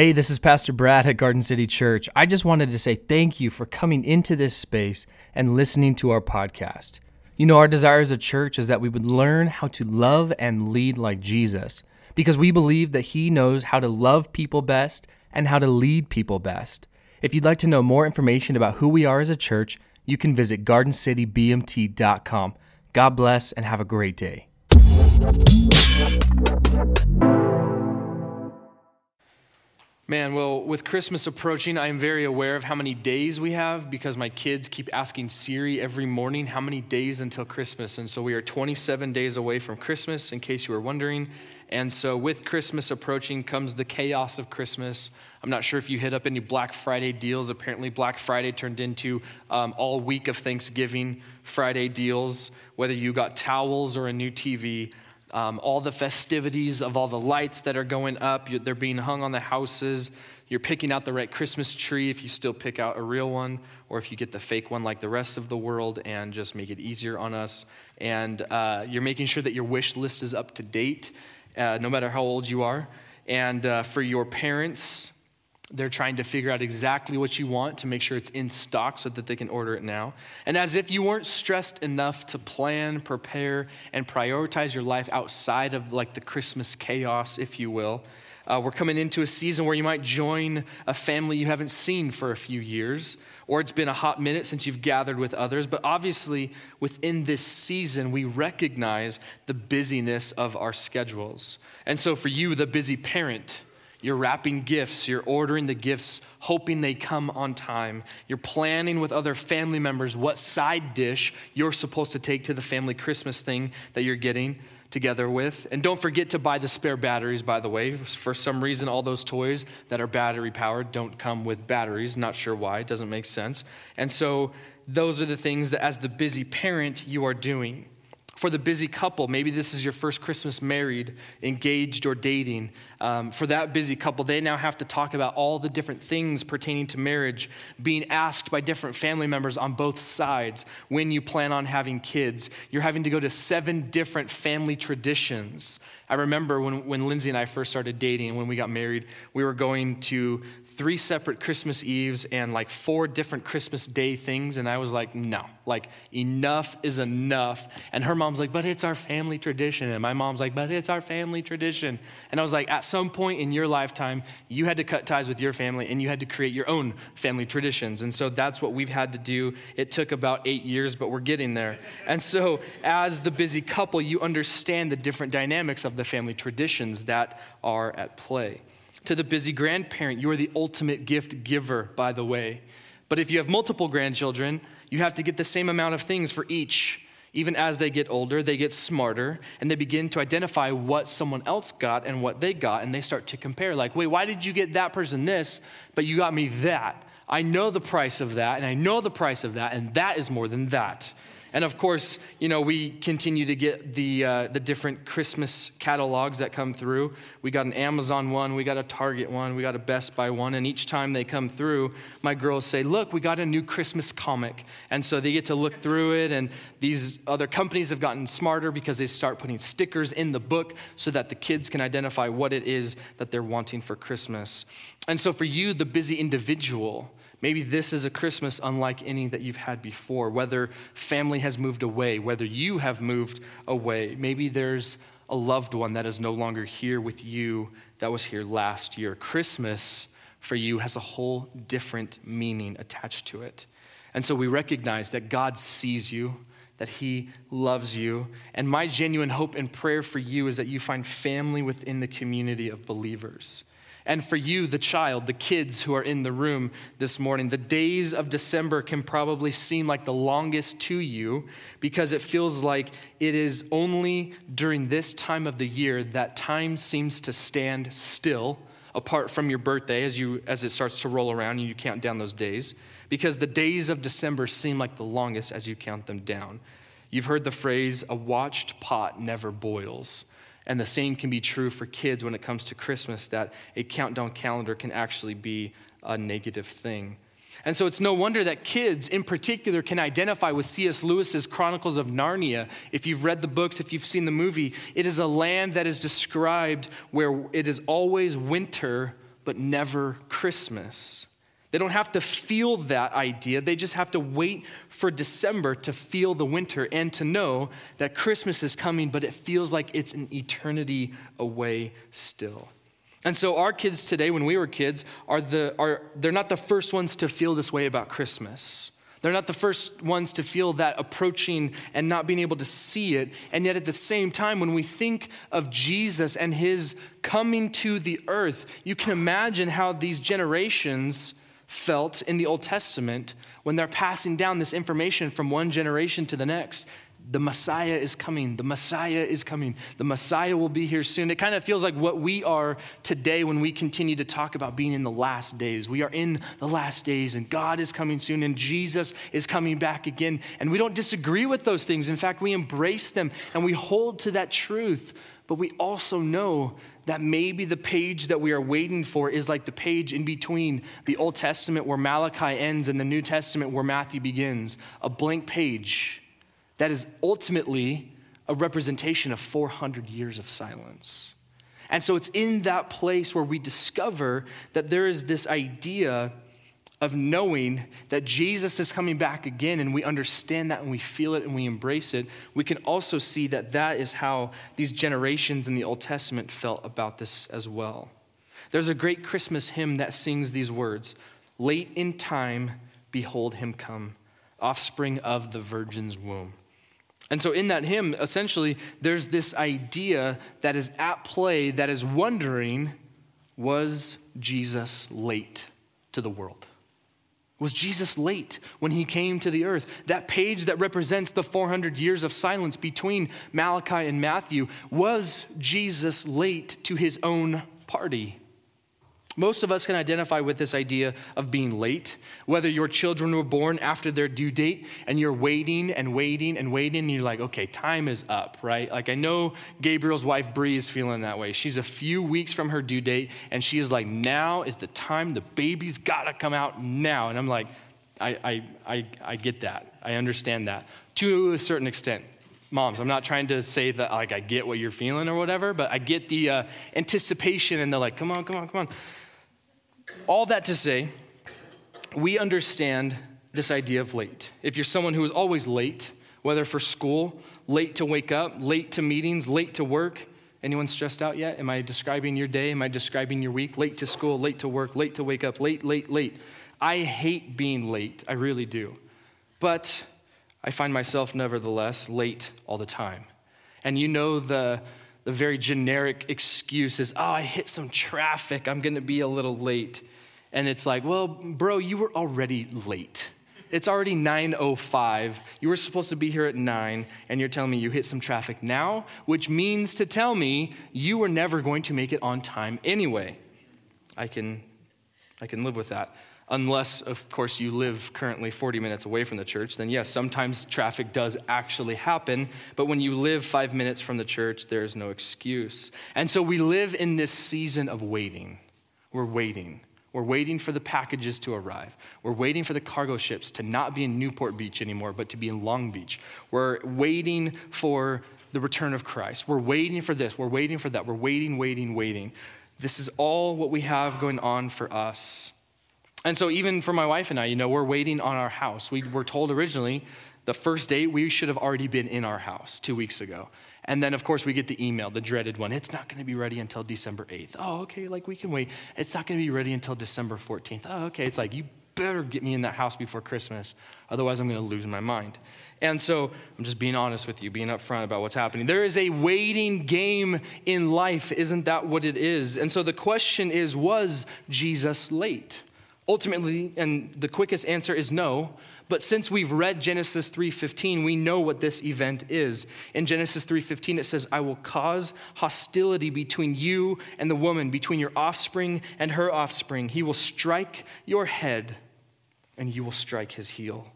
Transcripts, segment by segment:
Hey, this is Pastor Brad at Garden City Church. I just wanted to say thank you for coming into this space and listening to our podcast. You know, our desire as a church is that we would learn how to love and lead like Jesus because we believe that He knows how to love people best and how to lead people best. If you'd like to know more information about who we are as a church, you can visit gardencitybmt.com. God bless and have a great day. Man, well, with Christmas approaching, I am very aware of how many days we have because my kids keep asking Siri every morning how many days until Christmas. And so we are 27 days away from Christmas, in case you were wondering. And so with Christmas approaching comes the chaos of Christmas. I'm not sure if you hit up any Black Friday deals. Apparently, Black Friday turned into um, all week of Thanksgiving Friday deals, whether you got towels or a new TV um, all the festivities of all the lights that are going up. They're being hung on the houses. You're picking out the right Christmas tree if you still pick out a real one, or if you get the fake one like the rest of the world and just make it easier on us. And uh, you're making sure that your wish list is up to date, uh, no matter how old you are. And uh, for your parents, they're trying to figure out exactly what you want to make sure it's in stock so that they can order it now. And as if you weren't stressed enough to plan, prepare, and prioritize your life outside of like the Christmas chaos, if you will, uh, we're coming into a season where you might join a family you haven't seen for a few years, or it's been a hot minute since you've gathered with others. But obviously, within this season, we recognize the busyness of our schedules. And so, for you, the busy parent, you're wrapping gifts, you're ordering the gifts, hoping they come on time. You're planning with other family members what side dish you're supposed to take to the family Christmas thing that you're getting together with. And don't forget to buy the spare batteries, by the way. For some reason, all those toys that are battery powered don't come with batteries. Not sure why, it doesn't make sense. And so, those are the things that, as the busy parent, you are doing. For the busy couple, maybe this is your first Christmas married, engaged, or dating. Um, for that busy couple, they now have to talk about all the different things pertaining to marriage, being asked by different family members on both sides when you plan on having kids. You're having to go to seven different family traditions I remember when, when Lindsay and I first started dating, and when we got married, we were going to three separate Christmas Eves and like four different Christmas Day things. And I was like, no, like enough is enough. And her mom's like, but it's our family tradition. And my mom's like, but it's our family tradition. And I was like, at some point in your lifetime, you had to cut ties with your family and you had to create your own family traditions. And so that's what we've had to do. It took about eight years, but we're getting there. And so as the busy couple, you understand the different dynamics of the family traditions that are at play. To the busy grandparent, you are the ultimate gift giver, by the way. But if you have multiple grandchildren, you have to get the same amount of things for each. Even as they get older, they get smarter and they begin to identify what someone else got and what they got, and they start to compare. Like, wait, why did you get that person this, but you got me that? I know the price of that, and I know the price of that, and that is more than that. And of course, you know, we continue to get the, uh, the different Christmas catalogs that come through. We got an Amazon one, we got a Target one, we got a Best Buy one. And each time they come through, my girls say, Look, we got a new Christmas comic. And so they get to look through it. And these other companies have gotten smarter because they start putting stickers in the book so that the kids can identify what it is that they're wanting for Christmas. And so for you, the busy individual, Maybe this is a Christmas unlike any that you've had before, whether family has moved away, whether you have moved away. Maybe there's a loved one that is no longer here with you that was here last year. Christmas for you has a whole different meaning attached to it. And so we recognize that God sees you, that He loves you. And my genuine hope and prayer for you is that you find family within the community of believers. And for you, the child, the kids who are in the room this morning, the days of December can probably seem like the longest to you because it feels like it is only during this time of the year that time seems to stand still apart from your birthday as you as it starts to roll around and you count down those days because the days of December seem like the longest as you count them down. You've heard the phrase a watched pot never boils. And the same can be true for kids when it comes to Christmas, that a countdown calendar can actually be a negative thing. And so it's no wonder that kids in particular can identify with C.S. Lewis's Chronicles of Narnia. If you've read the books, if you've seen the movie, it is a land that is described where it is always winter but never Christmas. They don't have to feel that idea. They just have to wait for December to feel the winter and to know that Christmas is coming, but it feels like it's an eternity away still. And so our kids today, when we were kids, are the, are, they're not the first ones to feel this way about Christmas. They're not the first ones to feel that approaching and not being able to see it. And yet, at the same time, when we think of Jesus and his coming to the earth, you can imagine how these generations felt in the Old Testament when they're passing down this information from one generation to the next the Messiah is coming. The Messiah is coming. The Messiah will be here soon. It kind of feels like what we are today when we continue to talk about being in the last days. We are in the last days, and God is coming soon, and Jesus is coming back again. And we don't disagree with those things. In fact, we embrace them and we hold to that truth. But we also know that maybe the page that we are waiting for is like the page in between the Old Testament where Malachi ends and the New Testament where Matthew begins a blank page that is ultimately a representation of 400 years of silence. And so it's in that place where we discover that there is this idea of knowing that Jesus is coming back again, and we understand that and we feel it and we embrace it. We can also see that that is how these generations in the Old Testament felt about this as well. There's a great Christmas hymn that sings these words Late in time, behold him come, offspring of the virgin's womb. And so, in that hymn, essentially, there's this idea that is at play that is wondering was Jesus late to the world? Was Jesus late when he came to the earth? That page that represents the 400 years of silence between Malachi and Matthew, was Jesus late to his own party? Most of us can identify with this idea of being late. Whether your children were born after their due date and you're waiting and waiting and waiting, and you're like, okay, time is up, right? Like, I know Gabriel's wife, Bree, is feeling that way. She's a few weeks from her due date, and she is like, now is the time. The baby's got to come out now. And I'm like, I, I, I, I get that. I understand that to a certain extent moms i'm not trying to say that like i get what you're feeling or whatever but i get the uh, anticipation and they're like come on come on come on all that to say, we understand this idea of late. If you're someone who is always late, whether for school, late to wake up, late to meetings, late to work, anyone stressed out yet? Am I describing your day? Am I describing your week? Late to school, late to work, late to wake up, late, late, late. I hate being late. I really do. But I find myself nevertheless late all the time. And you know the the very generic excuse is, oh, I hit some traffic, I'm gonna be a little late. And it's like, well, bro, you were already late. It's already 9:05. You were supposed to be here at 9 and you're telling me you hit some traffic now, which means to tell me you were never going to make it on time anyway. I can I can live with that unless, of course, you live currently 40 minutes away from the church, then yes, sometimes traffic does actually happen. But when you live five minutes from the church, there's no excuse. And so we live in this season of waiting. We're waiting. We're waiting for the packages to arrive. We're waiting for the cargo ships to not be in Newport Beach anymore, but to be in Long Beach. We're waiting for the return of Christ. We're waiting for this. We're waiting for that. We're waiting, waiting, waiting. This is all what we have going on for us. And so, even for my wife and I, you know, we're waiting on our house. We were told originally the first date we should have already been in our house two weeks ago. And then, of course, we get the email, the dreaded one. It's not going to be ready until December 8th. Oh, okay, like we can wait. It's not going to be ready until December 14th. Oh, okay. It's like, you better get me in that house before Christmas. Otherwise, I'm going to lose my mind. And so, I'm just being honest with you, being upfront about what's happening. There is a waiting game in life. Isn't that what it is? And so, the question is was Jesus late? Ultimately, and the quickest answer is no. But since we've read Genesis 3:15, we know what this event is. In Genesis 3:15 it says, "I will cause hostility between you and the woman, between your offspring and her offspring. He will strike your head and you will strike his heel."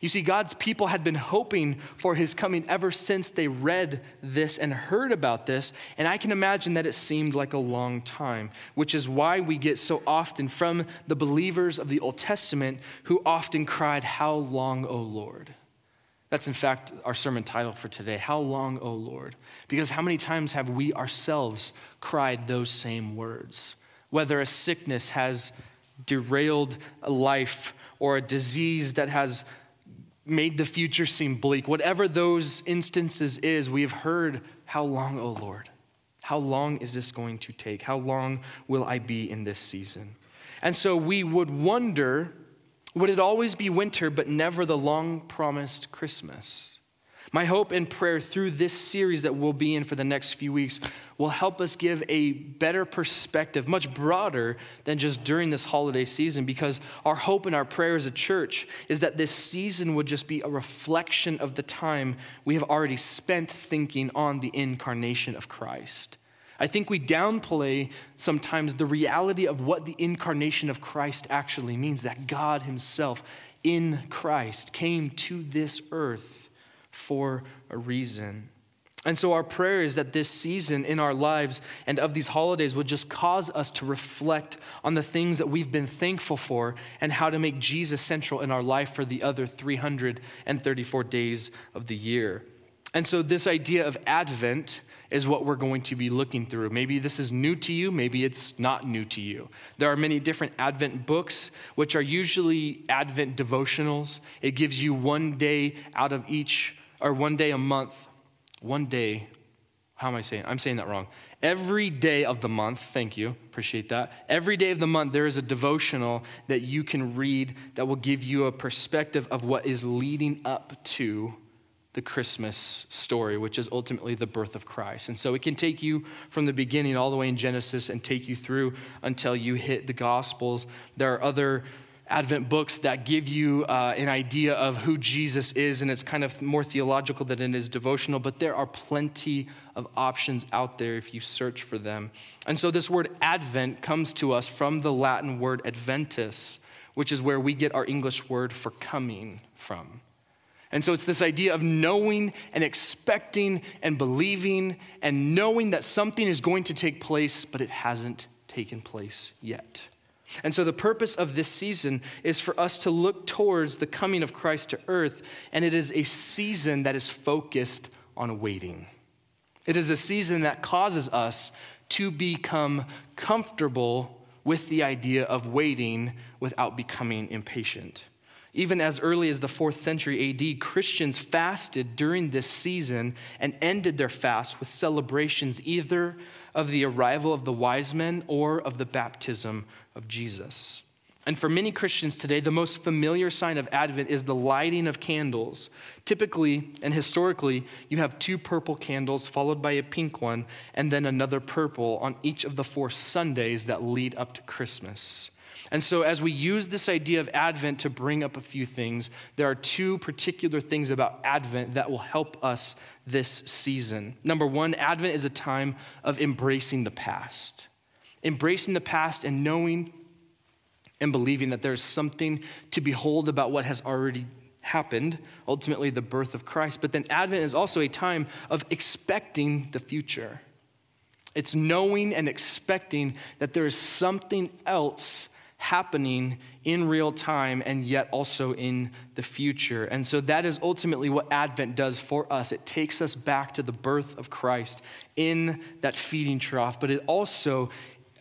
You see, God's people had been hoping for his coming ever since they read this and heard about this, and I can imagine that it seemed like a long time, which is why we get so often from the believers of the Old Testament who often cried, How long, O Lord? That's in fact our sermon title for today How long, O Lord? Because how many times have we ourselves cried those same words? whether a sickness has derailed a life or a disease that has made the future seem bleak, whatever those instances is, we have heard, How long, O Lord? How long is this going to take? How long will I be in this season? And so we would wonder would it always be winter, but never the long promised Christmas? My hope and prayer through this series that we'll be in for the next few weeks will help us give a better perspective, much broader than just during this holiday season, because our hope and our prayer as a church is that this season would just be a reflection of the time we have already spent thinking on the incarnation of Christ. I think we downplay sometimes the reality of what the incarnation of Christ actually means that God Himself in Christ came to this earth for a reason. And so, our prayer is that this season in our lives and of these holidays would just cause us to reflect on the things that we've been thankful for and how to make Jesus central in our life for the other 334 days of the year. And so, this idea of Advent is what we're going to be looking through. Maybe this is new to you, maybe it's not new to you. There are many different Advent books, which are usually Advent devotionals. It gives you one day out of each or one day a month, one day, how am I saying? I'm saying that wrong. Every day of the month, thank you, appreciate that. Every day of the month, there is a devotional that you can read that will give you a perspective of what is leading up to the Christmas story, which is ultimately the birth of Christ. And so it can take you from the beginning all the way in Genesis and take you through until you hit the Gospels. There are other Advent books that give you uh, an idea of who Jesus is, and it's kind of more theological than it is devotional, but there are plenty of options out there if you search for them. And so this word Advent comes to us from the Latin word adventus, which is where we get our English word for coming from. And so it's this idea of knowing and expecting and believing and knowing that something is going to take place, but it hasn't taken place yet. And so, the purpose of this season is for us to look towards the coming of Christ to earth, and it is a season that is focused on waiting. It is a season that causes us to become comfortable with the idea of waiting without becoming impatient. Even as early as the fourth century AD, Christians fasted during this season and ended their fast with celebrations either of the arrival of the wise men or of the baptism of Jesus. And for many Christians today, the most familiar sign of Advent is the lighting of candles. Typically and historically, you have two purple candles followed by a pink one, and then another purple on each of the four Sundays that lead up to Christmas. And so, as we use this idea of Advent to bring up a few things, there are two particular things about Advent that will help us this season. Number one, Advent is a time of embracing the past embracing the past and knowing and believing that there's something to behold about what has already happened, ultimately the birth of Christ. But then Advent is also a time of expecting the future. It's knowing and expecting that there is something else happening in real time and yet also in the future. And so that is ultimately what Advent does for us. It takes us back to the birth of Christ in that feeding trough, but it also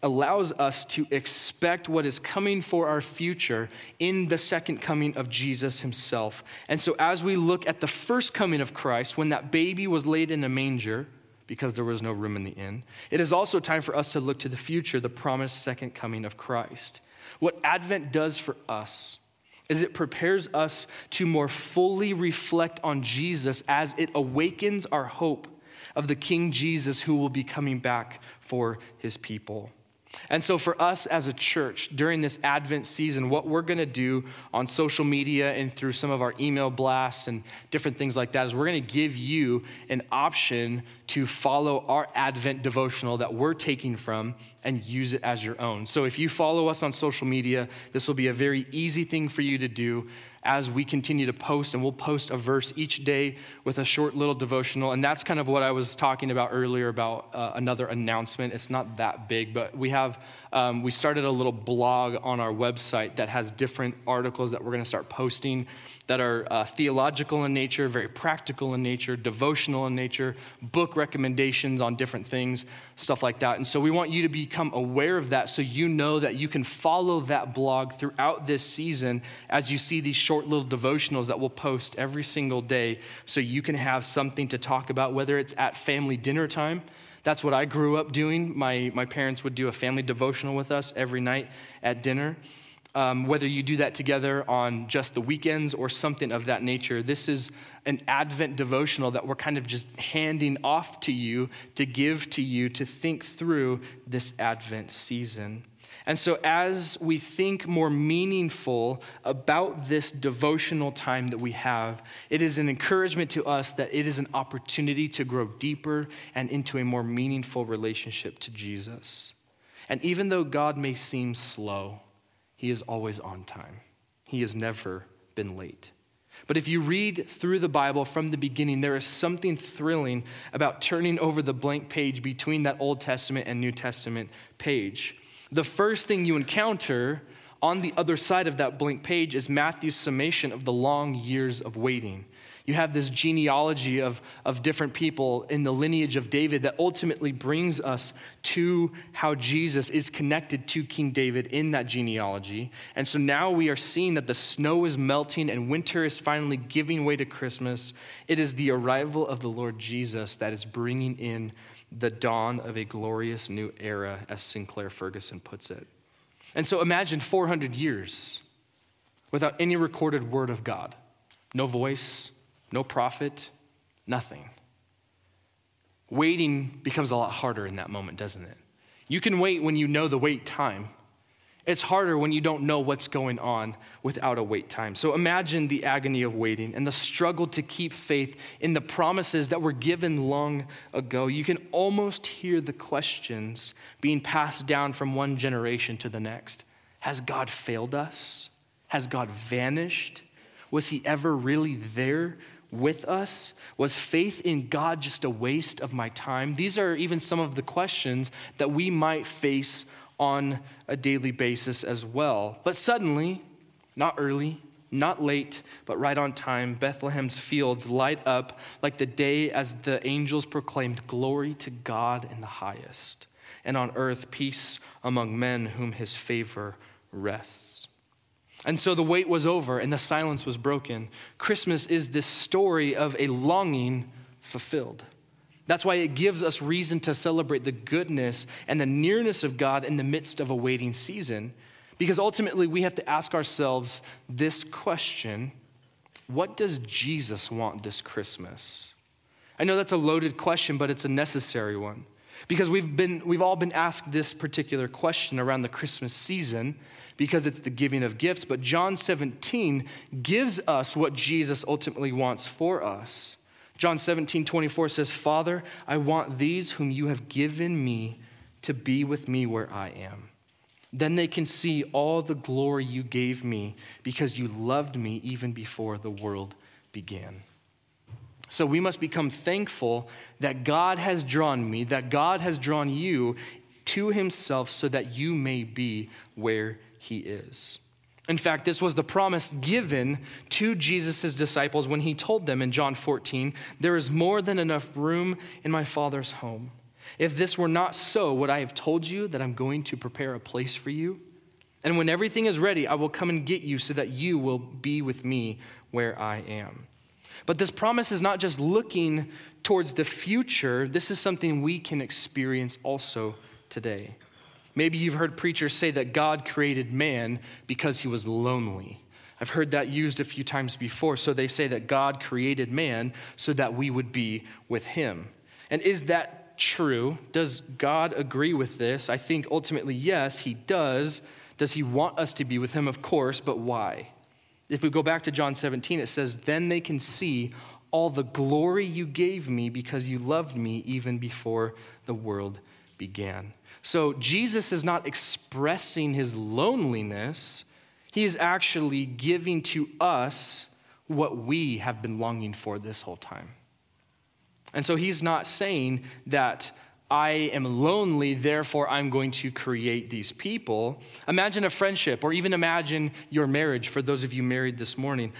allows us to expect what is coming for our future in the second coming of Jesus himself. And so, as we look at the first coming of Christ, when that baby was laid in a manger, because there was no room in the inn, it is also time for us to look to the future, the promised second coming of Christ. What Advent does for us is it prepares us to more fully reflect on Jesus as it awakens our hope of the King Jesus who will be coming back for his people. And so, for us as a church during this Advent season, what we're going to do on social media and through some of our email blasts and different things like that is we're going to give you an option to follow our Advent devotional that we're taking from and use it as your own. So, if you follow us on social media, this will be a very easy thing for you to do as we continue to post, and we'll post a verse each day with a short little devotional. And that's kind of what I was talking about earlier about uh, another announcement. It's not that big, but we have, um, we started a little blog on our website that has different articles that we're going to start posting that are uh, theological in nature, very practical in nature, devotional in nature, book recommendations on different things, stuff like that. And so we want you to become aware of that so you know that you can follow that blog throughout this season as you see these short little devotionals that we'll post every single day so you can have something to talk about, whether it's at family dinner time. That's what I grew up doing. My, my parents would do a family devotional with us every night at dinner. Um, whether you do that together on just the weekends or something of that nature, this is an Advent devotional that we're kind of just handing off to you to give to you to think through this Advent season. And so, as we think more meaningful about this devotional time that we have, it is an encouragement to us that it is an opportunity to grow deeper and into a more meaningful relationship to Jesus. And even though God may seem slow, he is always on time. He has never been late. But if you read through the Bible from the beginning, there is something thrilling about turning over the blank page between that Old Testament and New Testament page. The first thing you encounter on the other side of that blank page is Matthew's summation of the long years of waiting you have this genealogy of, of different people in the lineage of David that ultimately brings us to how Jesus is connected to King David in that genealogy. And so now we are seeing that the snow is melting and winter is finally giving way to Christmas. It is the arrival of the Lord Jesus that is bringing in the dawn of a glorious new era, as Sinclair Ferguson puts it. And so imagine 400 years without any recorded word of God, no voice, no prophet, nothing. Waiting becomes a lot harder in that moment, doesn't it? You can wait when you know the wait time. It's harder when you don't know what's going on without a wait time. So imagine the agony of waiting and the struggle to keep faith in the promises that were given long ago. You can almost hear the questions being passed down from one generation to the next. Has God failed us? Has God vanished? Was he ever really there with us? Was faith in God just a waste of my time? These are even some of the questions that we might face on a daily basis as well. But suddenly, not early, not late, but right on time, Bethlehem's fields light up like the day as the angels proclaimed, Glory to God in the highest, and on earth peace among men whom his favor rests. And so the wait was over and the silence was broken. Christmas is this story of a longing fulfilled. That's why it gives us reason to celebrate the goodness and the nearness of God in the midst of a waiting season. Because ultimately, we have to ask ourselves this question What does Jesus want this Christmas? I know that's a loaded question, but it's a necessary one. Because we've, been, we've all been asked this particular question around the Christmas season because it's the giving of gifts. But John 17 gives us what Jesus ultimately wants for us. John 17, 24 says, Father, I want these whom you have given me to be with me where I am. Then they can see all the glory you gave me because you loved me even before the world began. So we must become thankful that God has drawn me, that God has drawn you to himself so that you may be where he is. In fact, this was the promise given to Jesus' disciples when he told them in John 14, There is more than enough room in my Father's home. If this were not so, would I have told you that I'm going to prepare a place for you? And when everything is ready, I will come and get you so that you will be with me where I am. But this promise is not just looking towards the future, this is something we can experience also today. Maybe you've heard preachers say that God created man because he was lonely. I've heard that used a few times before. So they say that God created man so that we would be with him. And is that true? Does God agree with this? I think ultimately, yes, he does. Does he want us to be with him? Of course, but why? If we go back to John 17, it says, Then they can see all the glory you gave me because you loved me even before the world began. So Jesus is not expressing his loneliness, he is actually giving to us what we have been longing for this whole time. And so he's not saying that I am lonely, therefore I'm going to create these people. Imagine a friendship, or even imagine your marriage for those of you married this morning.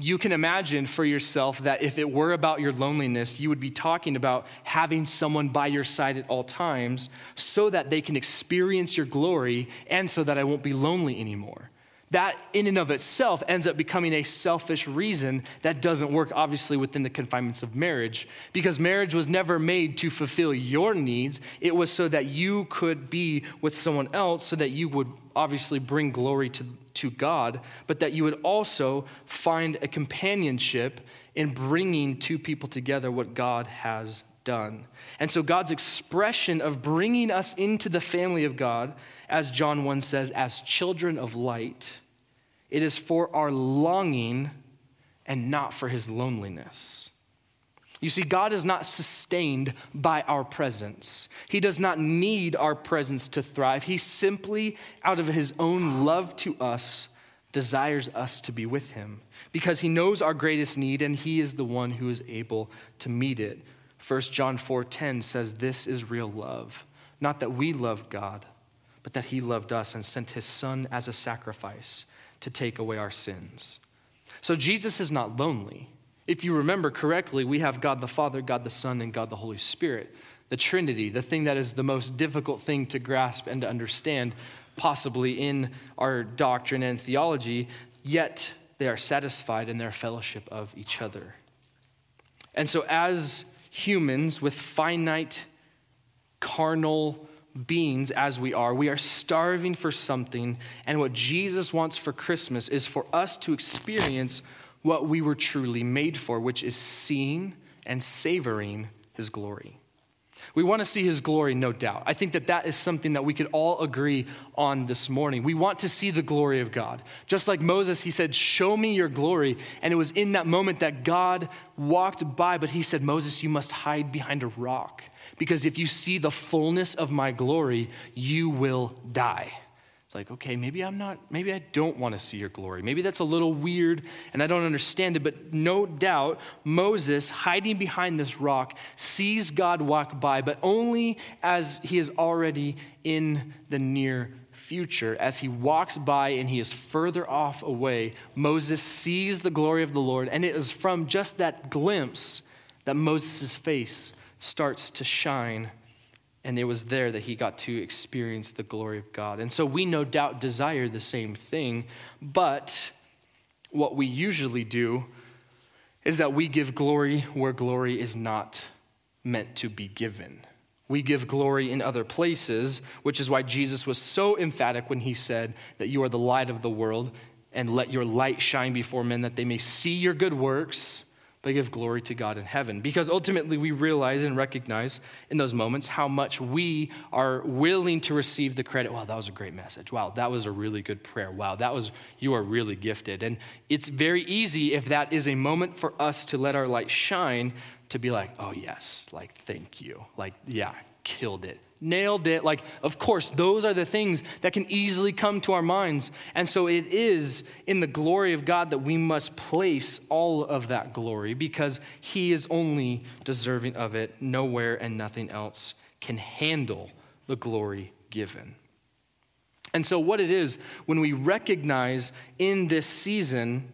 You can imagine for yourself that if it were about your loneliness, you would be talking about having someone by your side at all times so that they can experience your glory and so that I won't be lonely anymore. That, in and of itself, ends up becoming a selfish reason that doesn't work, obviously, within the confinements of marriage, because marriage was never made to fulfill your needs. It was so that you could be with someone else, so that you would obviously bring glory to, to God, but that you would also find a companionship in bringing two people together what God has done. And so, God's expression of bringing us into the family of God as John 1 says, as children of light. It is for our longing and not for his loneliness. You see, God is not sustained by our presence. He does not need our presence to thrive. He simply, out of his own love to us, desires us to be with him because he knows our greatest need and he is the one who is able to meet it. 1 John 4:10 says this is real love, not that we love God, but that he loved us and sent his son as a sacrifice to take away our sins. So Jesus is not lonely. If you remember correctly, we have God the Father, God the Son, and God the Holy Spirit. The Trinity, the thing that is the most difficult thing to grasp and to understand, possibly in our doctrine and theology, yet they are satisfied in their fellowship of each other. And so, as humans with finite, carnal, beings as we are, we are starving for something. And what Jesus wants for Christmas is for us to experience what we were truly made for, which is seeing and savoring his glory. We want to see his glory, no doubt. I think that that is something that we could all agree on this morning. We want to see the glory of God. Just like Moses, he said, Show me your glory. And it was in that moment that God walked by, but he said, Moses, you must hide behind a rock because if you see the fullness of my glory, you will die. It's like, okay, maybe I'm not, maybe I don't want to see your glory. Maybe that's a little weird and I don't understand it, but no doubt Moses, hiding behind this rock, sees God walk by, but only as he is already in the near future. As he walks by and he is further off away, Moses sees the glory of the Lord, and it is from just that glimpse that Moses' face starts to shine. And it was there that he got to experience the glory of God. And so we no doubt desire the same thing, but what we usually do is that we give glory where glory is not meant to be given. We give glory in other places, which is why Jesus was so emphatic when he said that you are the light of the world and let your light shine before men that they may see your good works but give glory to God in heaven. Because ultimately, we realize and recognize in those moments how much we are willing to receive the credit. Wow, that was a great message. Wow, that was a really good prayer. Wow, that was, you are really gifted. And it's very easy if that is a moment for us to let our light shine to be like, oh, yes, like, thank you. Like, yeah, killed it nailed it. Like, of course, those are the things that can easily come to our minds. And so it is in the glory of God that we must place all of that glory because He is only deserving of it. Nowhere and nothing else can handle the glory given. And so, what it is when we recognize in this season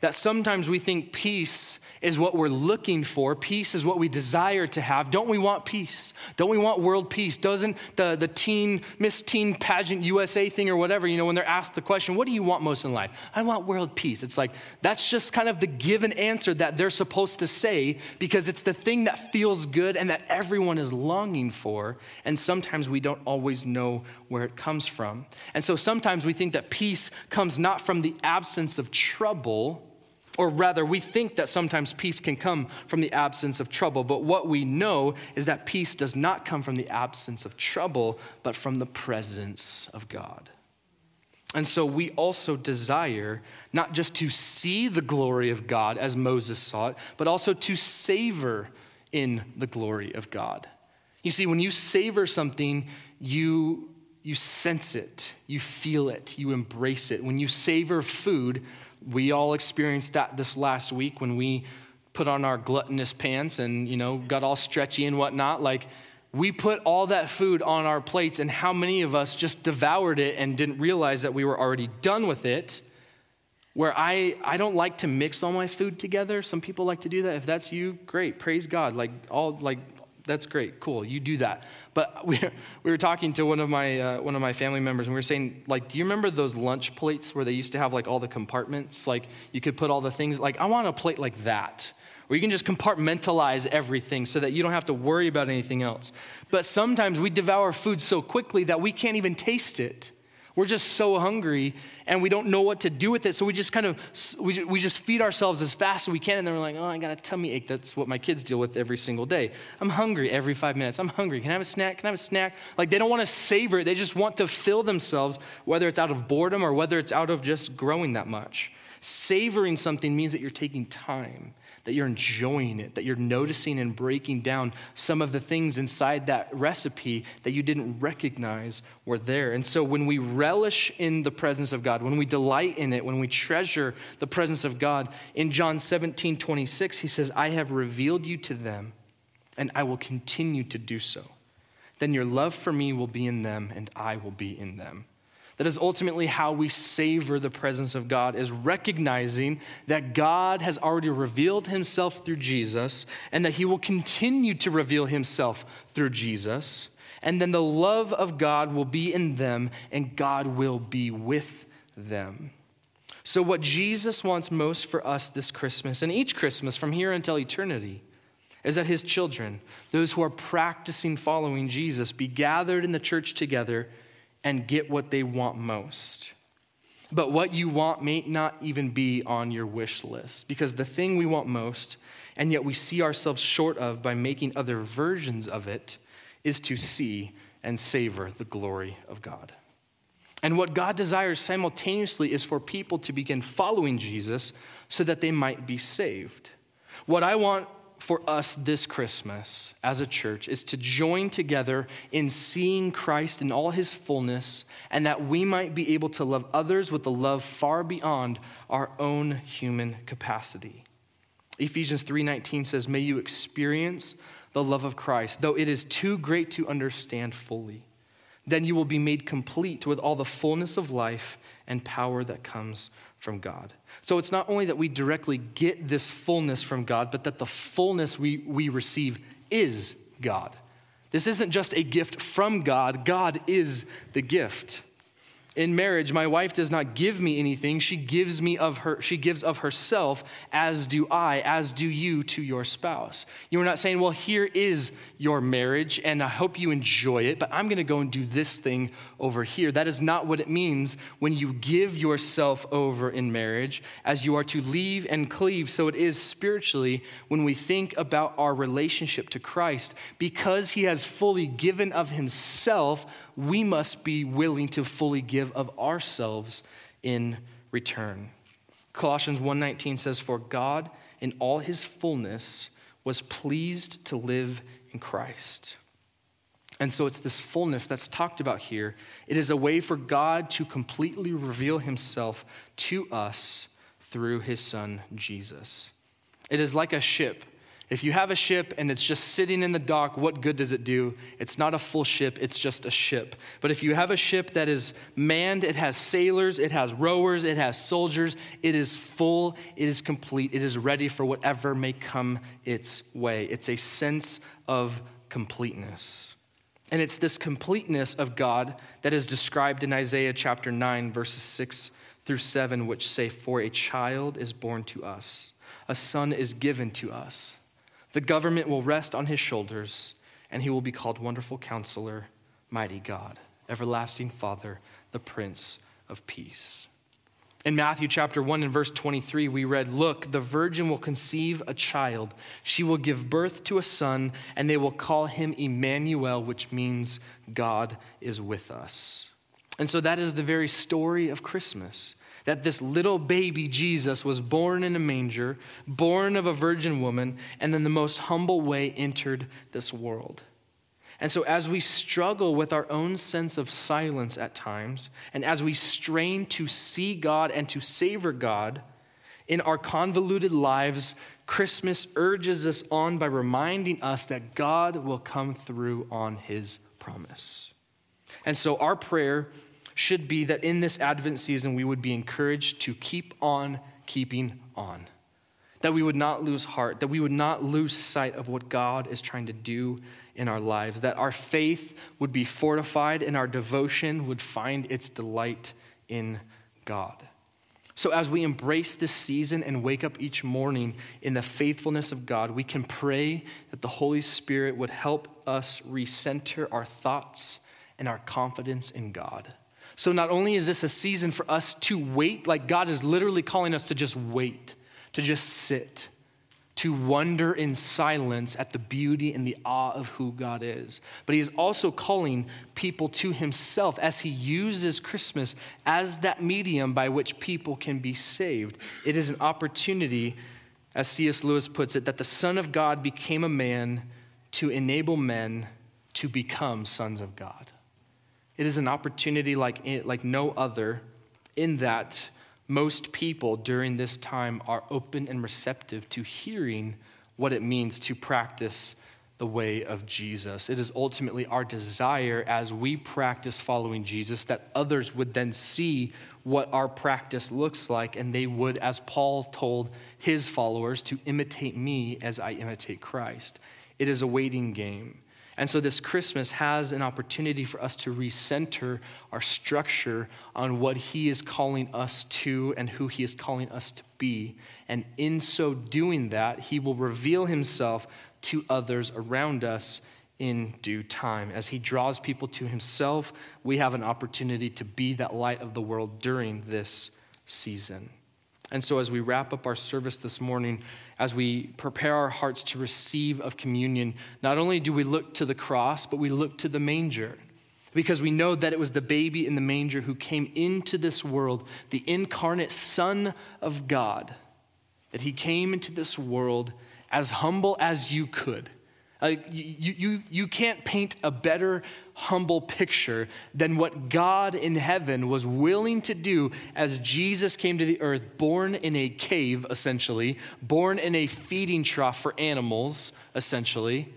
that sometimes we think peace is what we're looking for. Peace is what we desire to have. Don't we want peace? Don't we want world peace? Doesn't the, the teen, Miss Teen Pageant USA thing or whatever, you know, when they're asked the question, what do you want most in life? I want world peace. It's like, that's just kind of the given answer that they're supposed to say because it's the thing that feels good and that everyone is longing for. And sometimes we don't always know where it comes from. And so sometimes we think that peace comes not from the absence of trouble or rather, we think that sometimes peace can come from the absence of trouble, but what we know is that peace does not come from the absence of trouble, but from the presence of God. And so we also desire not just to see the glory of God as Moses saw it, but also to savor in the glory of God. You see, when you savor something, you, you sense it, you feel it, you embrace it. When you savor food, we all experienced that this last week when we put on our gluttonous pants and, you know, got all stretchy and whatnot. Like, we put all that food on our plates, and how many of us just devoured it and didn't realize that we were already done with it? where I, I don't like to mix all my food together. Some people like to do that. If that's you, great. Praise God. Like all like that's great. Cool. You do that. But we, we were talking to one of my uh, one of my family members and we were saying like do you remember those lunch plates where they used to have like all the compartments like you could put all the things like I want a plate like that where you can just compartmentalize everything so that you don't have to worry about anything else. But sometimes we devour food so quickly that we can't even taste it. We're just so hungry and we don't know what to do with it. So we just kind of, we, we just feed ourselves as fast as we can. And then we're like, oh, I got a tummy ache. That's what my kids deal with every single day. I'm hungry every five minutes. I'm hungry. Can I have a snack? Can I have a snack? Like they don't want to savor it. They just want to fill themselves, whether it's out of boredom or whether it's out of just growing that much. Savoring something means that you're taking time that you're enjoying it, that you're noticing and breaking down some of the things inside that recipe that you didn't recognize were there. And so when we relish in the presence of God, when we delight in it, when we treasure the presence of God, in John 17, 26, he says, I have revealed you to them, and I will continue to do so. Then your love for me will be in them, and I will be in them. That is ultimately how we savor the presence of God, is recognizing that God has already revealed himself through Jesus and that he will continue to reveal himself through Jesus. And then the love of God will be in them and God will be with them. So, what Jesus wants most for us this Christmas and each Christmas from here until eternity is that his children, those who are practicing following Jesus, be gathered in the church together and get what they want most. But what you want may not even be on your wish list because the thing we want most, and yet we see ourselves short of by making other versions of it, is to see and savor the glory of God. And what God desires simultaneously is for people to begin following Jesus so that they might be saved. What I want for us this Christmas as a church is to join together in seeing Christ in all his fullness and that we might be able to love others with a love far beyond our own human capacity. Ephesians 3:19 says, "May you experience the love of Christ, though it is too great to understand fully. Then you will be made complete with all the fullness of life and power that comes from God. So it's not only that we directly get this fullness from God, but that the fullness we, we receive is God. This isn't just a gift from God, God is the gift in marriage my wife does not give me anything she gives me of her she gives of herself as do i as do you to your spouse you're not saying well here is your marriage and i hope you enjoy it but i'm going to go and do this thing over here that is not what it means when you give yourself over in marriage as you are to leave and cleave so it is spiritually when we think about our relationship to christ because he has fully given of himself we must be willing to fully give of ourselves in return. Colossians 1:19 says for God in all his fullness was pleased to live in Christ. And so it's this fullness that's talked about here. It is a way for God to completely reveal himself to us through his son Jesus. It is like a ship if you have a ship and it's just sitting in the dock, what good does it do? It's not a full ship, it's just a ship. But if you have a ship that is manned, it has sailors, it has rowers, it has soldiers, it is full, it is complete, it is ready for whatever may come its way. It's a sense of completeness. And it's this completeness of God that is described in Isaiah chapter 9, verses 6 through 7, which say, For a child is born to us, a son is given to us. The government will rest on his shoulders, and he will be called Wonderful Counselor, Mighty God, Everlasting Father, the Prince of Peace. In Matthew chapter 1 and verse 23, we read, Look, the virgin will conceive a child. She will give birth to a son, and they will call him Emmanuel, which means God is with us. And so that is the very story of Christmas that this little baby Jesus was born in a manger, born of a virgin woman, and then the most humble way entered this world. And so, as we struggle with our own sense of silence at times, and as we strain to see God and to savor God in our convoluted lives, Christmas urges us on by reminding us that God will come through on his promise. And so, our prayer should be that in this Advent season, we would be encouraged to keep on keeping on. That we would not lose heart, that we would not lose sight of what God is trying to do in our lives, that our faith would be fortified and our devotion would find its delight in God. So, as we embrace this season and wake up each morning in the faithfulness of God, we can pray that the Holy Spirit would help us recenter our thoughts and our confidence in God. So, not only is this a season for us to wait, like God is literally calling us to just wait, to just sit, to wonder in silence at the beauty and the awe of who God is. But he is also calling people to himself as he uses Christmas as that medium by which people can be saved. It is an opportunity, as C.S. Lewis puts it, that the Son of God became a man to enable men to become sons of God. It is an opportunity like, like no other in that most people during this time are open and receptive to hearing what it means to practice the way of Jesus. It is ultimately our desire as we practice following Jesus that others would then see what our practice looks like and they would, as Paul told his followers, to imitate me as I imitate Christ. It is a waiting game. And so this Christmas has an opportunity for us to recenter our structure on what He is calling us to and who He is calling us to be. And in so doing that, He will reveal Himself to others around us in due time. As He draws people to Himself, we have an opportunity to be that light of the world during this season. And so, as we wrap up our service this morning, as we prepare our hearts to receive of communion, not only do we look to the cross, but we look to the manger. Because we know that it was the baby in the manger who came into this world, the incarnate Son of God, that he came into this world as humble as you could uh, you, you, you can't paint a better humble picture than what God in heaven was willing to do as Jesus came to the earth, born in a cave, essentially, born in a feeding trough for animals, essentially,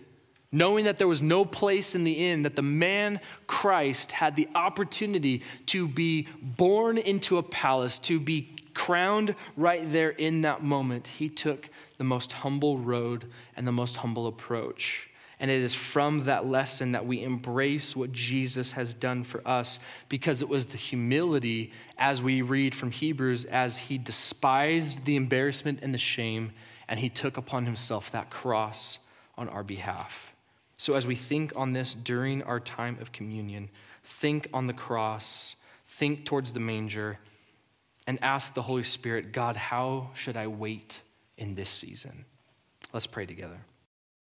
knowing that there was no place in the inn, that the man Christ had the opportunity to be born into a palace, to be crowned right there in that moment. He took the most humble road and the most humble approach. And it is from that lesson that we embrace what Jesus has done for us because it was the humility, as we read from Hebrews, as he despised the embarrassment and the shame, and he took upon himself that cross on our behalf. So, as we think on this during our time of communion, think on the cross, think towards the manger, and ask the Holy Spirit, God, how should I wait? in this season. Let's pray together.